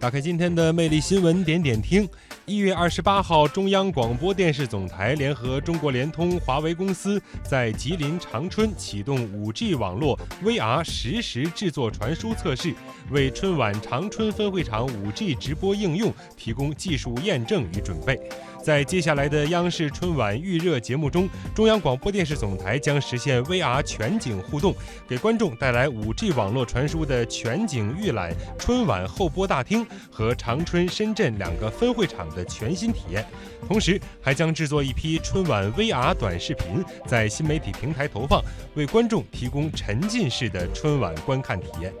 打开今天的魅力新闻点点听。一月二十八号，中央广播电视总台联合中国联通、华为公司在吉林长春启动五 G 网络 VR 实时制作传输测试，为春晚长春分会场五 G 直播应用提供技术验证与准备。在接下来的央视春晚预热节目中，中央广播电视总台将实现 VR 全景互动，给观众带来 5G 网络传输的全景预览春晚候播大厅和长春、深圳两个分会场的全新体验。同时，还将制作一批春晚 VR 短视频，在新媒体平台投放，为观众提供沉浸式的春晚观看体验。